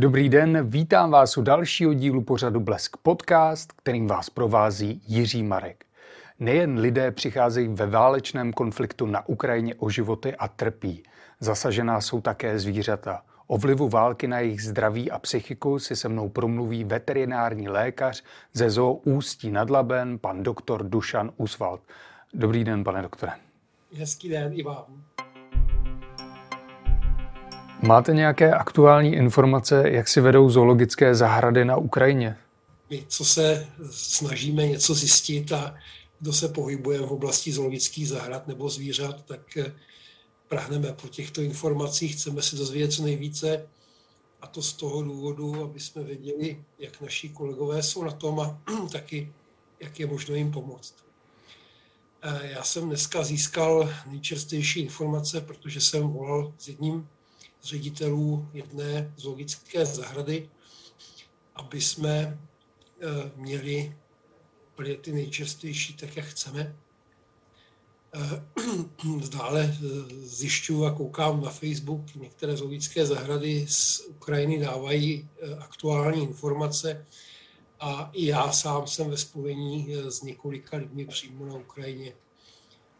Dobrý den, vítám vás u dalšího dílu pořadu Blesk Podcast, kterým vás provází Jiří Marek. Nejen lidé přicházejí ve válečném konfliktu na Ukrajině o životy a trpí. Zasažená jsou také zvířata. O vlivu války na jejich zdraví a psychiku si se mnou promluví veterinární lékař ze zoo Ústí nad Laben, pan doktor Dušan Uswald. Dobrý den, pane doktore. Hezký den i vám. Máte nějaké aktuální informace, jak si vedou zoologické zahrady na Ukrajině? My, co se snažíme něco zjistit a kdo se pohybuje v oblasti zoologických zahrad nebo zvířat, tak eh, prahneme po těchto informacích, chceme si dozvědět co nejvíce a to z toho důvodu, aby jsme věděli, jak naši kolegové jsou na tom a taky, jak je možno jim pomoct. Eh, já jsem dneska získal nejčerstvější informace, protože jsem volal s jedním ředitelů jedné zoologické zahrady, aby jsme eh, měli úplně ty nejčastější tak, jak chceme. Eh, dále eh, zjišťuju a koukám na Facebook, některé zoologické zahrady z Ukrajiny dávají aktuální informace a i já sám jsem ve spojení s několika lidmi přímo na Ukrajině,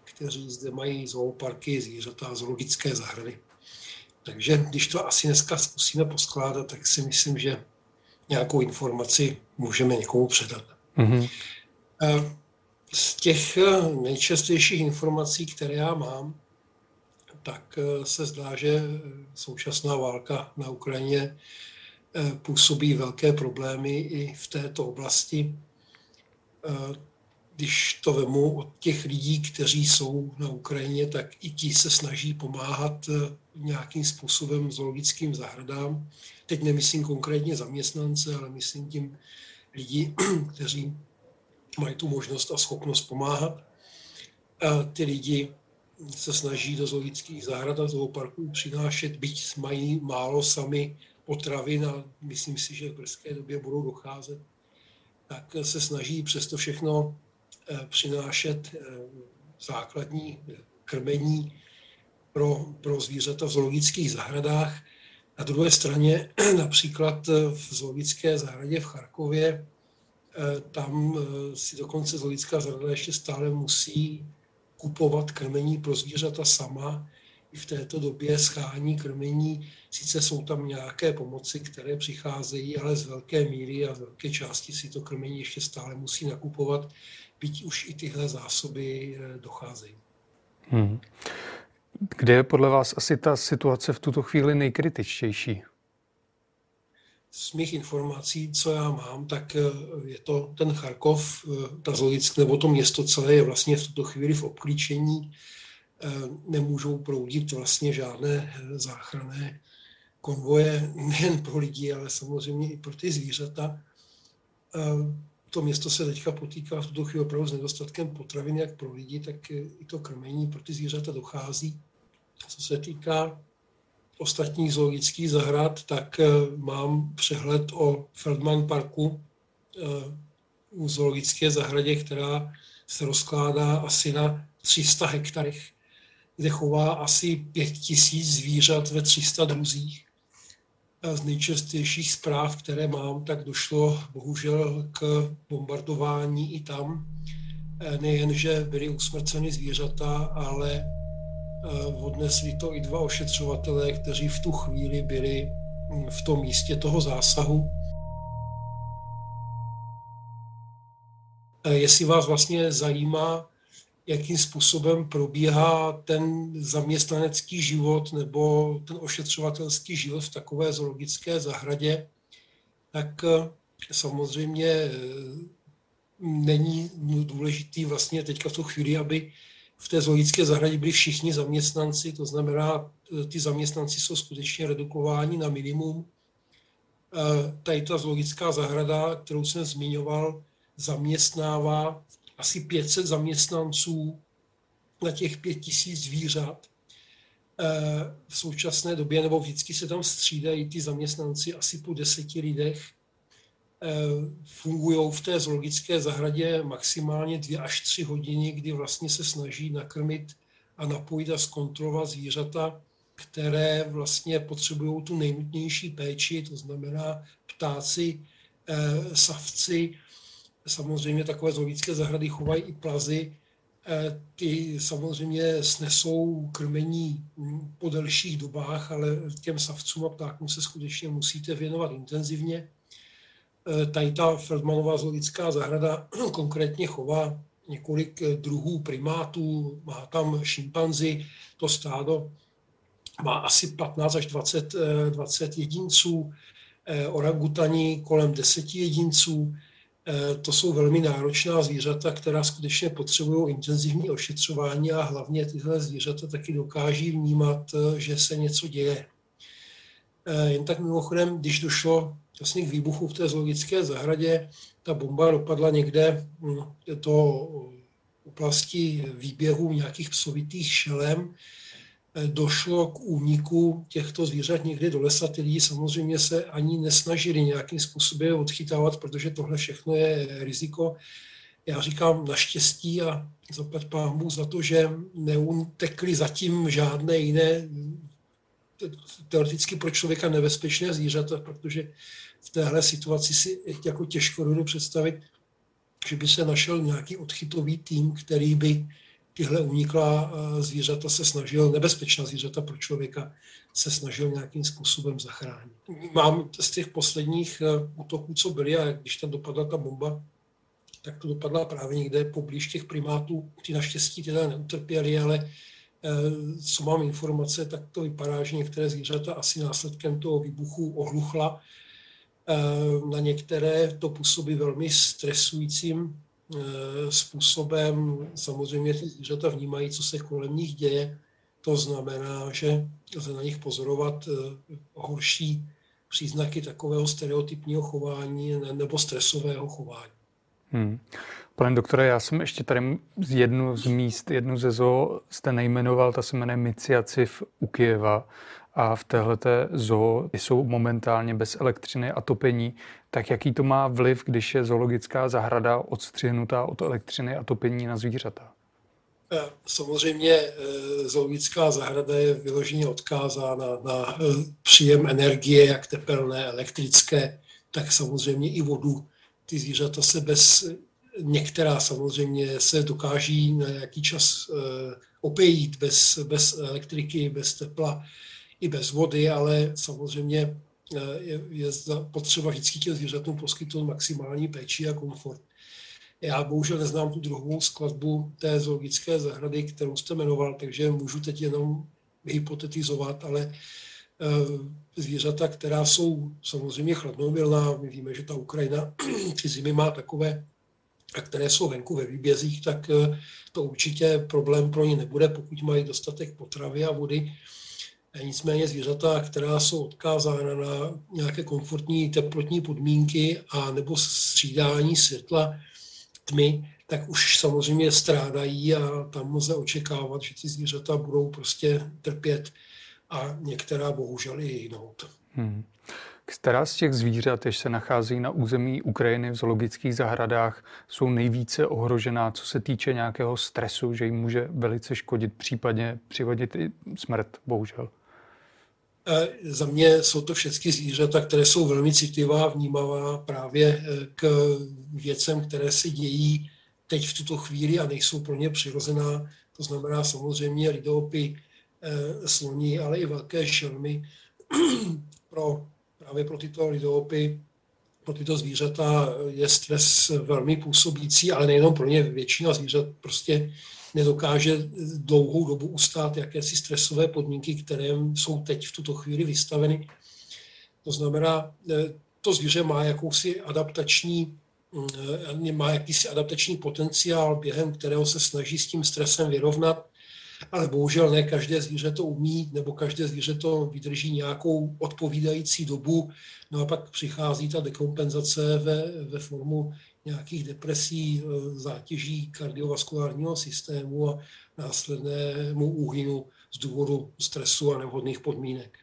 kteří zde mají zooparky, zvířata a zoologické zahrady. Takže když to asi dneska zkusíme poskládat, tak si myslím, že nějakou informaci můžeme někomu předat. Mm-hmm. Z těch eh, nejčastějších informací, které já mám, tak eh, se zdá, že současná válka na Ukrajině působí velké problémy i v této oblasti když to vemu od těch lidí, kteří jsou na Ukrajině, tak i ti se snaží pomáhat nějakým způsobem zoologickým zahradám. Teď nemyslím konkrétně zaměstnance, ale myslím tím lidi, kteří mají tu možnost a schopnost pomáhat. A ty lidi se snaží do zoologických zahrad a zooparků přinášet, byť mají málo sami potravin a myslím si, že v brzké době budou docházet, tak se snaží přesto všechno Eh, přinášet eh, základní krmení pro, pro zvířata v zoologických zahradách. Na druhé straně například v zoologické zahradě v Charkově, eh, tam si dokonce zoologická zahrada ještě stále musí kupovat krmení pro zvířata sama. I v této době schání krmení, sice jsou tam nějaké pomoci, které přicházejí, ale z velké míry a z velké části si to krmení ještě stále musí nakupovat byť už i tyhle zásoby eh, docházejí. Hmm. Kde je podle vás asi ta situace v tuto chvíli nejkritičtější? Z mých informací, co já mám, tak eh, je to ten Charkov, eh, ta Zolick, nebo to město celé je vlastně v tuto chvíli v obklíčení. Nemůžou proudit vlastně žádné záchranné konvoje, nejen pro lidi, ale samozřejmě i pro ty zvířata to město se teďka potýká v tuto chvíli opravdu s nedostatkem potravin, jak pro lidi, tak i to krmení pro ty zvířata dochází. Co se týká ostatních zoologických zahrad, tak eh, mám přehled o Feldman parku eh, zoologické zahradě, která se rozkládá asi na 300 hektarech, kde chová asi 5000 zvířat ve 300 druzích z nejčastějších zpráv, které mám, tak došlo bohužel k bombardování i tam. E, nejen, že byly usmrceny zvířata, ale odnesli to i dva ošetřovatelé, kteří v tu chvíli byli v tom místě toho zásahu. E, jestli vás vlastně zajímá, jakým způsobem probíhá ten zaměstnanecký život nebo ten ošetřovatelský život v takové zoologické zahradě, tak eh, samozřejmě eh, není důležitý vlastně teďka v tu chvíli, aby v té zoologické zahradě byli všichni zaměstnanci, to znamená, eh, ty zaměstnanci jsou skutečně redukováni na minimum. Tady ta zoologická zahrada, kterou jsem zmiňoval, zaměstnává asi 500 zaměstnanců na těch 5000 zvířat. Eh, v současné době, nebo vždycky se tam střídají ty zaměstnanci asi po deseti lidech. Eh, fungují v té zoologické zahradě maximálně dvě až tři hodiny, kdy vlastně se snaží nakrmit a napojit a zkontrolovat zvířata. které vlastně potřebují tu nejnutnější péči, to znamená ptáci, savci, samozřejmě takové zoologické zahrady chovají i plazy, ty samozřejmě snesou krmení po delších dobách, ale těm savcům a ptákům se skutečně musíte věnovat intenzivně. Tady ta Feldmanová zoologická zahrada konkrétně chová několik druhů primátů, má tam šimpanzi, to stádo má asi 15 až 20, 20 jedinců, orangutani kolem 10 jedinců, Eh, to jsou velmi náročná zvířata, která skutečně potřebují intenzivní ošetřování a hlavně tyhle zvířata taky dokáží vnímat, eh, že se něco děje. Eh, jen tak mimochodem, když došlo vlastně k výbuchu v té zoologické zahradě, ta bomba dopadla někde hm, oblasti výběhu nějakých psovitých šelem, došlo k úniku těchto zvířat někdy do lesa. Ty lidi samozřejmě se ani nesnažili nějakým způsobem odchytávat, protože tohle všechno je riziko. Já říkám naštěstí a zaplať pámu za to, že neutekly zatím žádné jiné teoreticky pro člověka nebezpečné zvířata, protože v téhle situaci si jako těžko dovedu představit, že by se našel nějaký odchytový tým, který by tyhle uniklá eh, zvířata se snažil, nebezpečná zvířata pro člověka, se snažil nějakým způsobem zachránit. Mám z těch posledních eh, útoků, co byly, a když tam dopadla ta bomba, tak to dopadla právě někde poblíž těch primátů. Ty naštěstí teda neutrpěli, ale co mám informace, tak to vypadá, že některé zvířata asi následkem toho výbuchu ohluchla. Na některé to působí velmi stresujícím Eh, způsobem samozřejmě ty zvířata vnímají, co se kolem nich děje. To znamená, že lze na nich pozorovat eh, horší příznaky takového stereotypního chování nebo stresového chování. Hmm. Pane doktore, já jsem ještě tady z jednu z míst, jednu ze zoo jste nejmenoval, ta se jmenuje Miciaciv u Kijeva a v téhleté zoo jsou momentálně bez elektřiny a topení, tak jaký to má vliv, když je zoologická zahrada odstřihnutá od elektřiny a topení na zvířata? Eh, samozřejmě eh, zoologická zahrada je vyloženě odkázána na eh, příjem energie, jak tepelné, elektrické, tak samozřejmě i vodu. Ty zvířata se bez, některá samozřejmě se dokáží na nějaký čas opejít bez, bez elektriky, bez tepla i bez vody, ale samozřejmě eh, je, je potřeba vždycky těm zvířatům poskytnout maximální péči a komfort. Já bohužel neznám tu druhou skladbu té zoologické zahrady, kterou jste jmenoval, takže můžu teď jenom hypotetizovat, ale eh, zvířata, která jsou samozřejmě chladnovělná, my víme, že ta Ukrajina ty zimy má takové, a které jsou venku ve výbězích, tak eh, to určitě problém pro ně nebude, pokud mají dostatek potravy a vody. Nicméně zvířata, která jsou odkázána na nějaké komfortní teplotní podmínky a nebo střídání světla tmy, tak už samozřejmě strádají a tam lze očekávat, že ty zvířata budou prostě trpět a některá bohužel i hynout. Hmm. Která z těch zvířat, jež se nachází na území Ukrajiny v zoologických zahradách, jsou nejvíce ohrožená, co se týče nějakého stresu, že jim může velice škodit, případně přivodit i smrt, bohužel? Za mě jsou to všechny zvířata, které jsou velmi citlivá, vnímavá právě eh, k věcem, které se dějí teď v tuto chvíli a nejsou pro ně přirozená. To znamená samozřejmě lidopy, sloní, ale i velké šelmy. pro, právě pro tyto lidopy, pro tyto zvířata je stres velmi působící, ale nejenom pro ně. Většina zvířat prostě nedokáže dlouhou dobu ustát jakési stresové podmínky, které jsou teď v tuto chvíli vystaveny. To znamená, eh, to zvíře má jakousi adaptační, eh, má jakýsi adaptační potenciál, během kterého se snaží s tím stresem vyrovnat, ale bohužel ne každé zvíře to umí, nebo každé zvíře to vydrží nějakou odpovídající dobu, no a pak přichází ta dekompenzace ve, ve formu nějakých depresí, eh, zátěží kardiovaskulárního systému a následnému úhynu z důvodu stresu a nevhodných podmínek.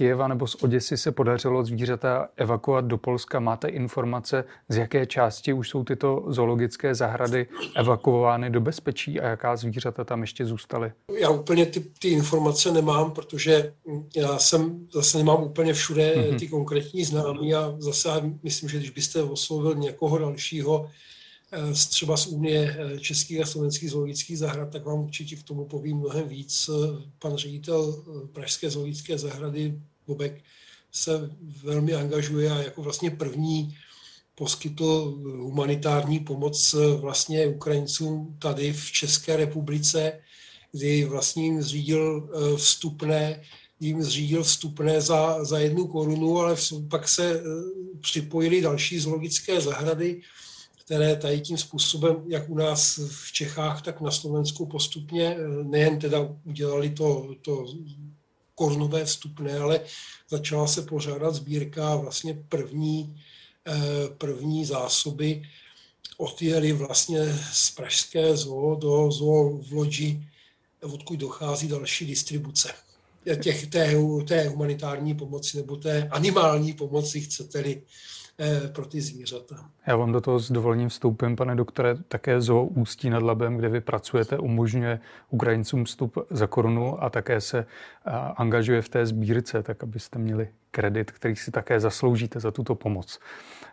Kijeva nebo z Oděsy se podařilo zvířata evakuovat do Polska. Máte informace, z jaké části už jsou tyto zoologické zahrady evakuovány do bezpečí a jaká zvířata tam ještě zůstaly? Já úplně ty, ty informace nemám, protože já jsem zase nemám úplně všude mm-hmm. ty konkrétní známí a zase myslím, že když byste oslovil někoho dalšího, Eh, třeba z Unie eh, českých a slovenských zoologických zahrad, tak vám určitě k tomu povím mnohem víc. Eh, pan ředitel Pražské zoologické zahrady Bobek se velmi angažuje a jako vlastně první poskytl humanitární pomoc vlastně Ukrajincům tady v České republice, kdy vlastně jim zřídil vstupné, jim zřídil vstupné za, za jednu korunu, ale pak se připojili další zoologické zahrady, které tady tím způsobem, jak u nás v Čechách, tak na Slovensku postupně eh, nejen teda udělali to, to korunové vstupné, ale začala se pořádat sbírka vlastně první, eh, první zásoby. Odjeli vlastně z Pražské zoo do zoo v Lodži, odkud dochází další distribuce. Těch, té, té humanitární pomoci nebo té animální pomoci, chcete-li, pro ty zvířata. Já vám do toho s dovolením vstoupím, pane doktore, také zoo Ústí nad Labem, kde vy pracujete, umožňuje Ukrajincům vstup za korunu a také se angažuje v té sbírce, tak abyste měli kredit, který si také zasloužíte za tuto pomoc.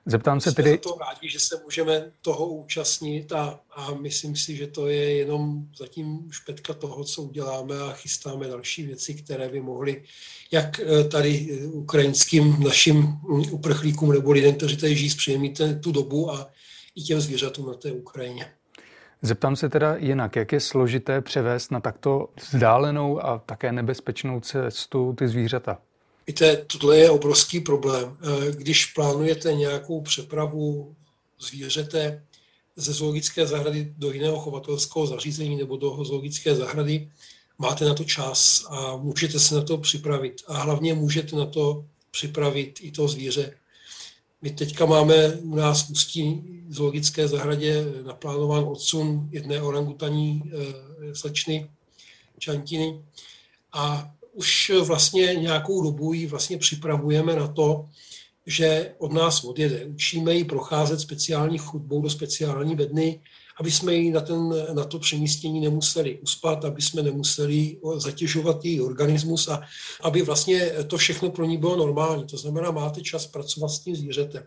Zeptám se tedy... Jsme to rádi, že se můžeme toho účastnit a, a myslím si, že to je jenom zatím špetka toho, co uděláme a chystáme další věci, které by mohly jak eh, tady ukrajinským našim hm, uprchlíkům nebo lidem, kteří tady žijí, zpříjemnit tu dobu a i těm zvířatům na té Ukrajině. Zeptám se teda jinak, jak je složité převést na takto vzdálenou a také nebezpečnou cestu ty zvířata? Víte, tohle je obrovský problém. Eh, když plánujete nějakou přepravu zvířete ze zoologické zahrady do jiného chovatelského zařízení nebo do zoologické zahrady, máte na to čas a můžete se na to připravit. A hlavně můžete na to připravit i to zvíře. My teďka máme u nás v Ústí zoologické zahradě naplánován odsun jedné orangutaní e, slečny Čantiny a už vlastně nějakou dobu ji vlastně připravujeme na to, že od nás odjede. Učíme ji procházet speciální chudbou do speciální bedny, aby jsme ji na, ten, na to přemístění nemuseli uspat, aby jsme nemuseli zatěžovat její organismus a aby vlastně to všechno pro ní bylo normální. To znamená, máte čas pracovat s tím zvířetem.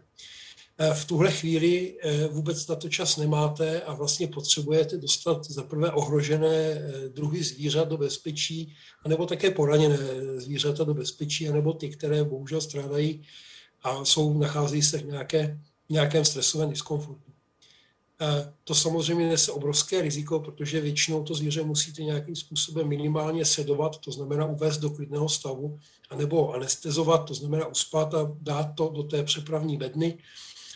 Eh, v tuhle chvíli eh, vůbec na to čas nemáte a vlastně potřebujete dostat za prvé ohrožené eh, druhy zvířat do bezpečí, anebo také poraněné zvířata do bezpečí, anebo ty, které bohužel strádají a jsou, nacházejí se v nějaké, nějakém stresovém diskomfortu. To samozřejmě nese obrovské riziko, protože většinou to zvíře musíte nějakým způsobem minimálně sedovat, to znamená uvést do klidného stavu, anebo anestezovat, to znamená uspat a dát to do té přepravní bedny,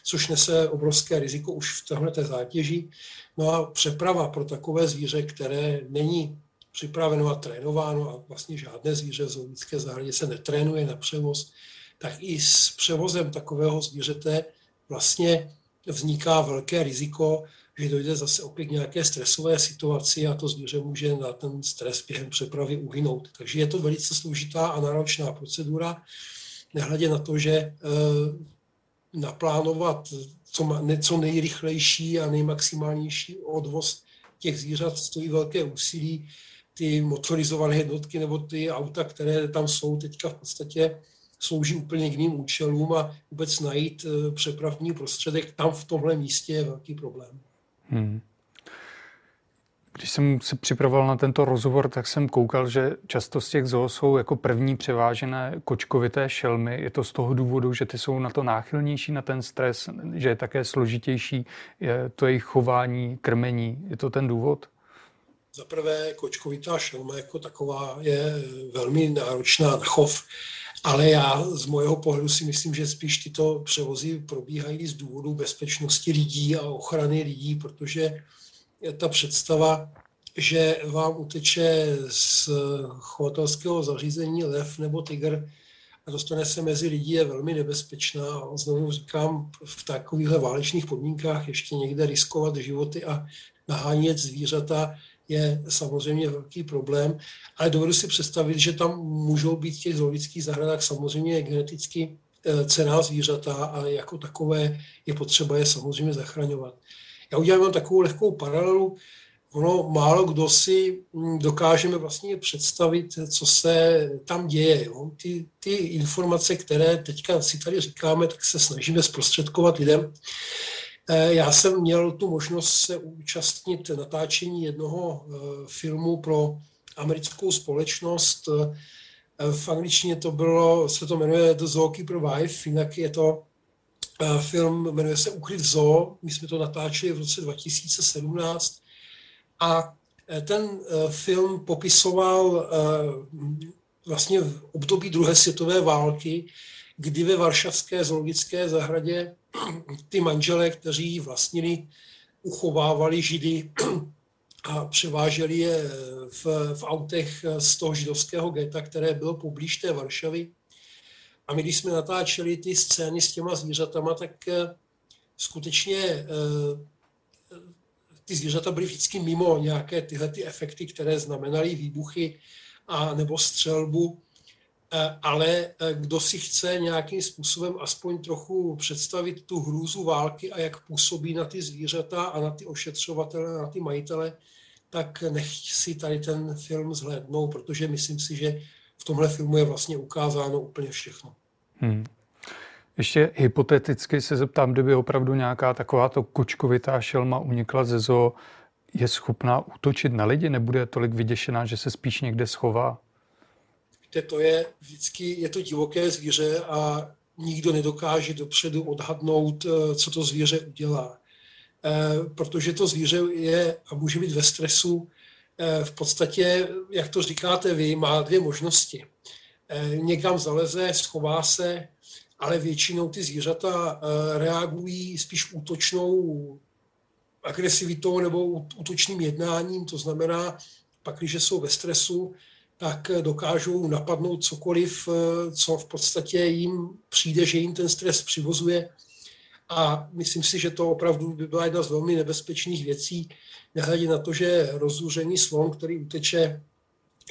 což nese obrovské riziko už v téhle zátěži. No a přeprava pro takové zvíře, které není připraveno a trénováno a vlastně žádné zvíře v zoologické zahradě se netrénuje na převoz, tak i s převozem takového zvířete vlastně vzniká velké riziko, že dojde zase opět nějaké stresové situaci a to zvíře může na ten stres během přepravy uhynout. Takže je to velice složitá a náročná procedura, nehledě na to, že eh, naplánovat co, má, co nejrychlejší a nejmaximálnější odvoz těch zvířat stojí velké úsilí. Ty motorizované jednotky nebo ty auta, které tam jsou teďka v podstatě slouží úplně jiným účelům a vůbec najít eh, přepravní prostředek tam v tomhle místě je velký problém. Hmm. Když jsem se připravoval na tento rozhovor, tak jsem koukal, že často z těch zoo jsou jako první převážené kočkovité šelmy. Je to z toho důvodu, že ty jsou na to náchylnější na ten stres, že je také složitější je to jejich chování, krmení. Je to ten důvod? Za prvé, kočkovitá šelma jako taková je velmi náročná na chov, ale já z mojeho pohledu si myslím, že spíš tyto převozy probíhají z důvodu bezpečnosti lidí a ochrany lidí, protože ta představa, že vám uteče z chovatelského zařízení lev nebo tygr a dostane se mezi lidi, je velmi nebezpečná. A znovu říkám, v takovýchhle válečných podmínkách ještě někde riskovat životy a nahánět zvířata je samozřejmě velký problém, ale dovedu si představit, že tam můžou být v těch zoologických zahradách samozřejmě geneticky eh, cená zvířata a jako takové je potřeba je samozřejmě zachraňovat. Já udělám takovou lehkou paralelu. Ono málo kdo si hm, dokážeme vlastně představit, co se tam děje. Jo. Ty, ty informace, které teďka si tady říkáme, tak se snažíme zprostředkovat lidem. Eh, já jsem měl tu možnost se účastnit natáčení jednoho eh, filmu pro americkou společnost. Eh, v angličtině to bylo, se to jmenuje The Zookeeper Wife, jinak je to film, jmenuje se Ukryt v zoo. My jsme to natáčeli v roce 2017 a ten film popisoval vlastně v období druhé světové války, kdy ve Varšavské zoologické zahradě ty manželé, kteří vlastnili, uchovávali židy a převáželi je v, v autech z toho židovského geta, které bylo poblíž té Varšavy. A my, když jsme natáčeli ty scény s těma zvířatama, tak eh, skutečně eh, ty zvířata byly vždycky mimo nějaké tyhle ty efekty, které znamenaly výbuchy a nebo střelbu. Eh, ale eh, kdo si chce nějakým způsobem aspoň trochu představit tu hrůzu války a jak působí na ty zvířata a na ty ošetřovatele, na ty majitele, tak nech si tady ten film zhlédnout, protože myslím si, že v tomhle filmu je vlastně ukázáno úplně všechno. Hmm. Ještě hypoteticky se zeptám, kdyby opravdu nějaká takováto kočkovitá šelma unikla ze zoo, je schopná útočit na lidi? Nebude tolik vyděšená, že se spíš někde schová? Víte, to je vždycky, je to divoké zvíře a nikdo nedokáže dopředu odhadnout, eh, co to zvíře udělá. Eh, protože to zvíře je a může být ve stresu. Eh, v podstatě, jak to říkáte vy, má dvě možnosti. Někam zaleze, schová se, ale většinou ty zvířata reagují spíš útočnou agresivitou nebo útočným jednáním, to znamená, pak, když jsou ve stresu, tak dokážou napadnout cokoliv, eh, co v podstatě jim přijde, že jim ten stres přivozuje. A myslím si, že to opravdu by byla jedna z velmi nebezpečných věcí, nehledě na to, že rozúřený slon, který uteče,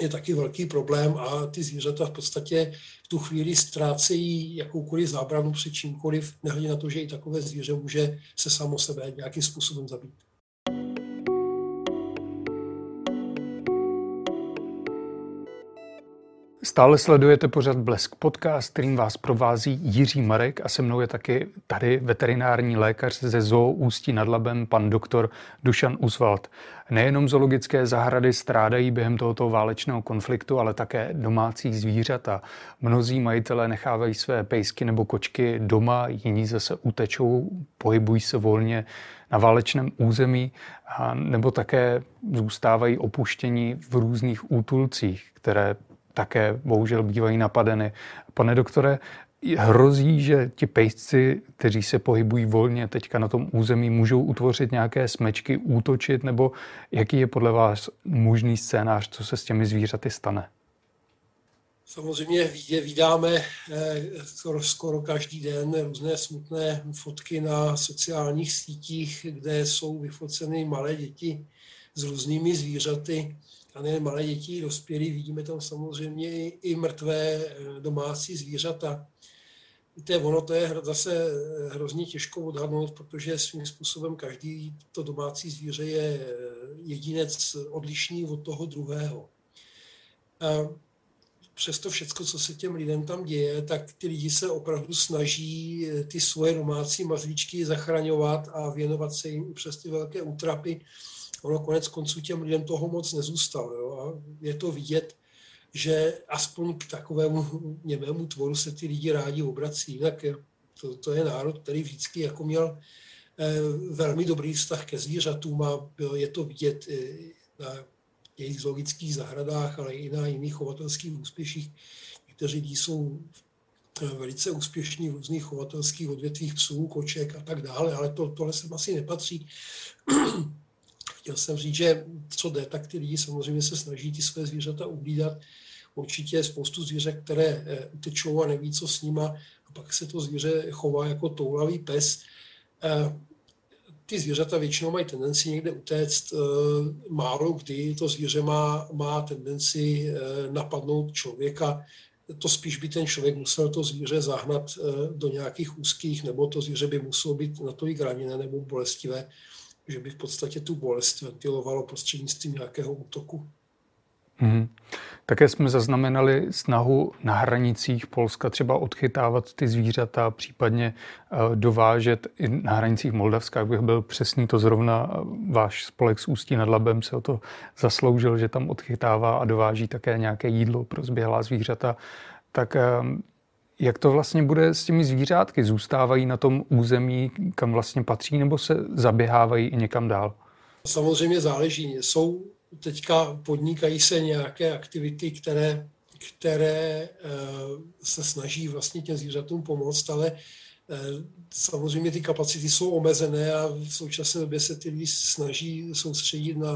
je taky velký problém a ty zvířata v podstatě v tu chvíli ztrácejí jakoukoliv zábranu při čímkoliv, nehledě na to, že i takové zvíře může se samo sebe nějakým způsobem zabít. Stále sledujete pořad Blesk podcast, kterým vás provází Jiří Marek a se mnou je taky tady veterinární lékař ze Zoo Ústí nad Labem, pan doktor Dušan Uswald. Nejenom zoologické zahrady strádají během tohoto válečného konfliktu, ale také domácí zvířata. Mnozí majitelé nechávají své pejsky nebo kočky doma, jiní zase utečou, pohybují se volně na válečném území, a nebo také zůstávají opuštění v různých útulcích, které také bohužel bývají napadeny. Pane doktore, hrozí, že ti pejsci, kteří se pohybují volně teďka na tom území, můžou utvořit nějaké smečky, útočit, nebo jaký je podle vás možný scénář, co se s těmi zvířaty stane? Samozřejmě vydáme eh, skoro, skoro každý den různé smutné fotky na sociálních sítích, kde jsou vyfoceny malé děti s různými zvířaty a nejen malé děti, dospělí, vidíme tam samozřejmě i mrtvé eh, domácí zvířata. Víte, ono to je zase eh, hrozně těžko odhadnout, protože svým způsobem každý to domácí zvíře je eh, jedinec odlišný od toho druhého. A přesto všechno, co se těm lidem tam děje, tak ty lidi se opravdu snaží ty svoje domácí mazlíčky zachraňovat a věnovat se jim přes ty velké útrapy ono konec konců těm lidem toho moc nezůstalo. Jo? A je to vidět, že aspoň k takovému němému tvoru se ty lidi rádi obrací. Tak to, to je národ, který vždycky jako měl eh, velmi dobrý vztah ke zvířatům a bylo, je to vidět eh, na jejich zoologických zahradách, ale i na jiných chovatelských úspěších. Někteří lidí jsou eh, velice úspěšní v různých chovatelských odvětvích psů, koček a tak dále, ale to, tohle sem asi nepatří. Chtěl jsem říct, že co jde, tak ty lidi samozřejmě se snaží ty své zvířata uhlídat. Určitě je spoustu zvířat, které eh, utečou a neví, co s nima, a pak se to zvíře chová jako toulavý pes. Eh, ty zvířata většinou mají tendenci někde utéct. Málo kdy to zvíře má, má tendenci napadnout člověka. To spíš by ten člověk musel to zvíře zahnat do nějakých úzkých, nebo to zvíře by muselo být natolik raněné nebo bolestivé, že by v podstatě tu bolest ventilovalo prostřednictvím nějakého útoku. Mm-hmm. Také jsme zaznamenali snahu na hranicích Polska třeba odchytávat ty zvířata, případně eh, dovážet i na hranicích Moldavska, jak bych byl přesný, to zrovna eh, váš spolek s Ústí nad Labem se o to zasloužil, že tam odchytává a dováží také nějaké jídlo pro zběhlá zvířata. Tak ehm, jak to vlastně bude s těmi zvířátky? Zůstávají na tom území, kam vlastně patří, nebo se zaběhávají i někam dál? Samozřejmě záleží. Jsou teďka podnikají se nějaké aktivity, které, které eh, se snaží vlastně těm zvířatům pomoct, ale eh, samozřejmě ty kapacity jsou omezené a v současné době se ty lidi snaží soustředit na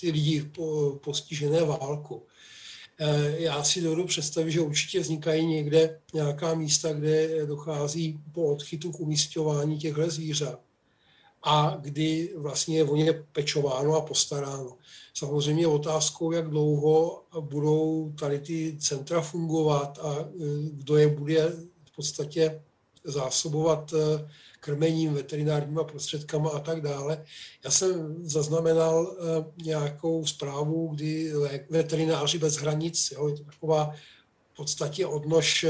ty lidi postižené válku. Eh, já si dovedu představit, že určitě vznikají někde nějaká místa, kde dochází po odchytu k umístěvání těchto zvířat a kdy vlastně je o ně pečováno a postaráno. Samozřejmě otázkou, jak dlouho budou tady ty centra fungovat a e, kdo je bude v podstatě zásobovat e, krmením, veterinárníma prostředkama a tak dále. Já jsem zaznamenal e, nějakou zprávu, kdy veterináři bez hranic, jo, je to taková v podstatě odnož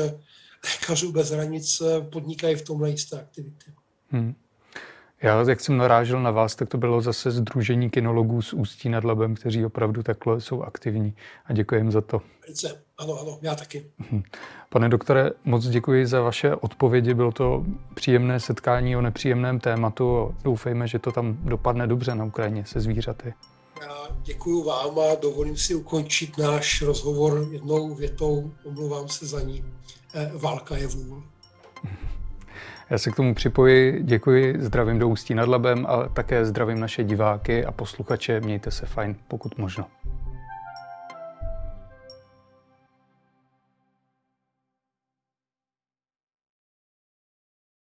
lékařů bez hranic, podnikají v tomhle jisté aktivity. Hmm. Já, jak jsem narážel na vás, tak to bylo zase Združení kinologů z Ústí nad Labem, kteří opravdu takhle jsou aktivní a děkuji za to. Ano, ano, já taky. Mhm. Pane doktore, moc děkuji za vaše odpovědi. Bylo to příjemné setkání o nepříjemném tématu. Doufejme, že to tam dopadne dobře na Ukrajině se zvířaty. Já děkuji vám a dovolím si ukončit náš rozhovor jednou větou. Omlouvám se za ní. Eh, válka je vůl. Já se k tomu připoji, děkuji, zdravím do Ústí nad Labem a také zdravím naše diváky a posluchače, mějte se fajn, pokud možno.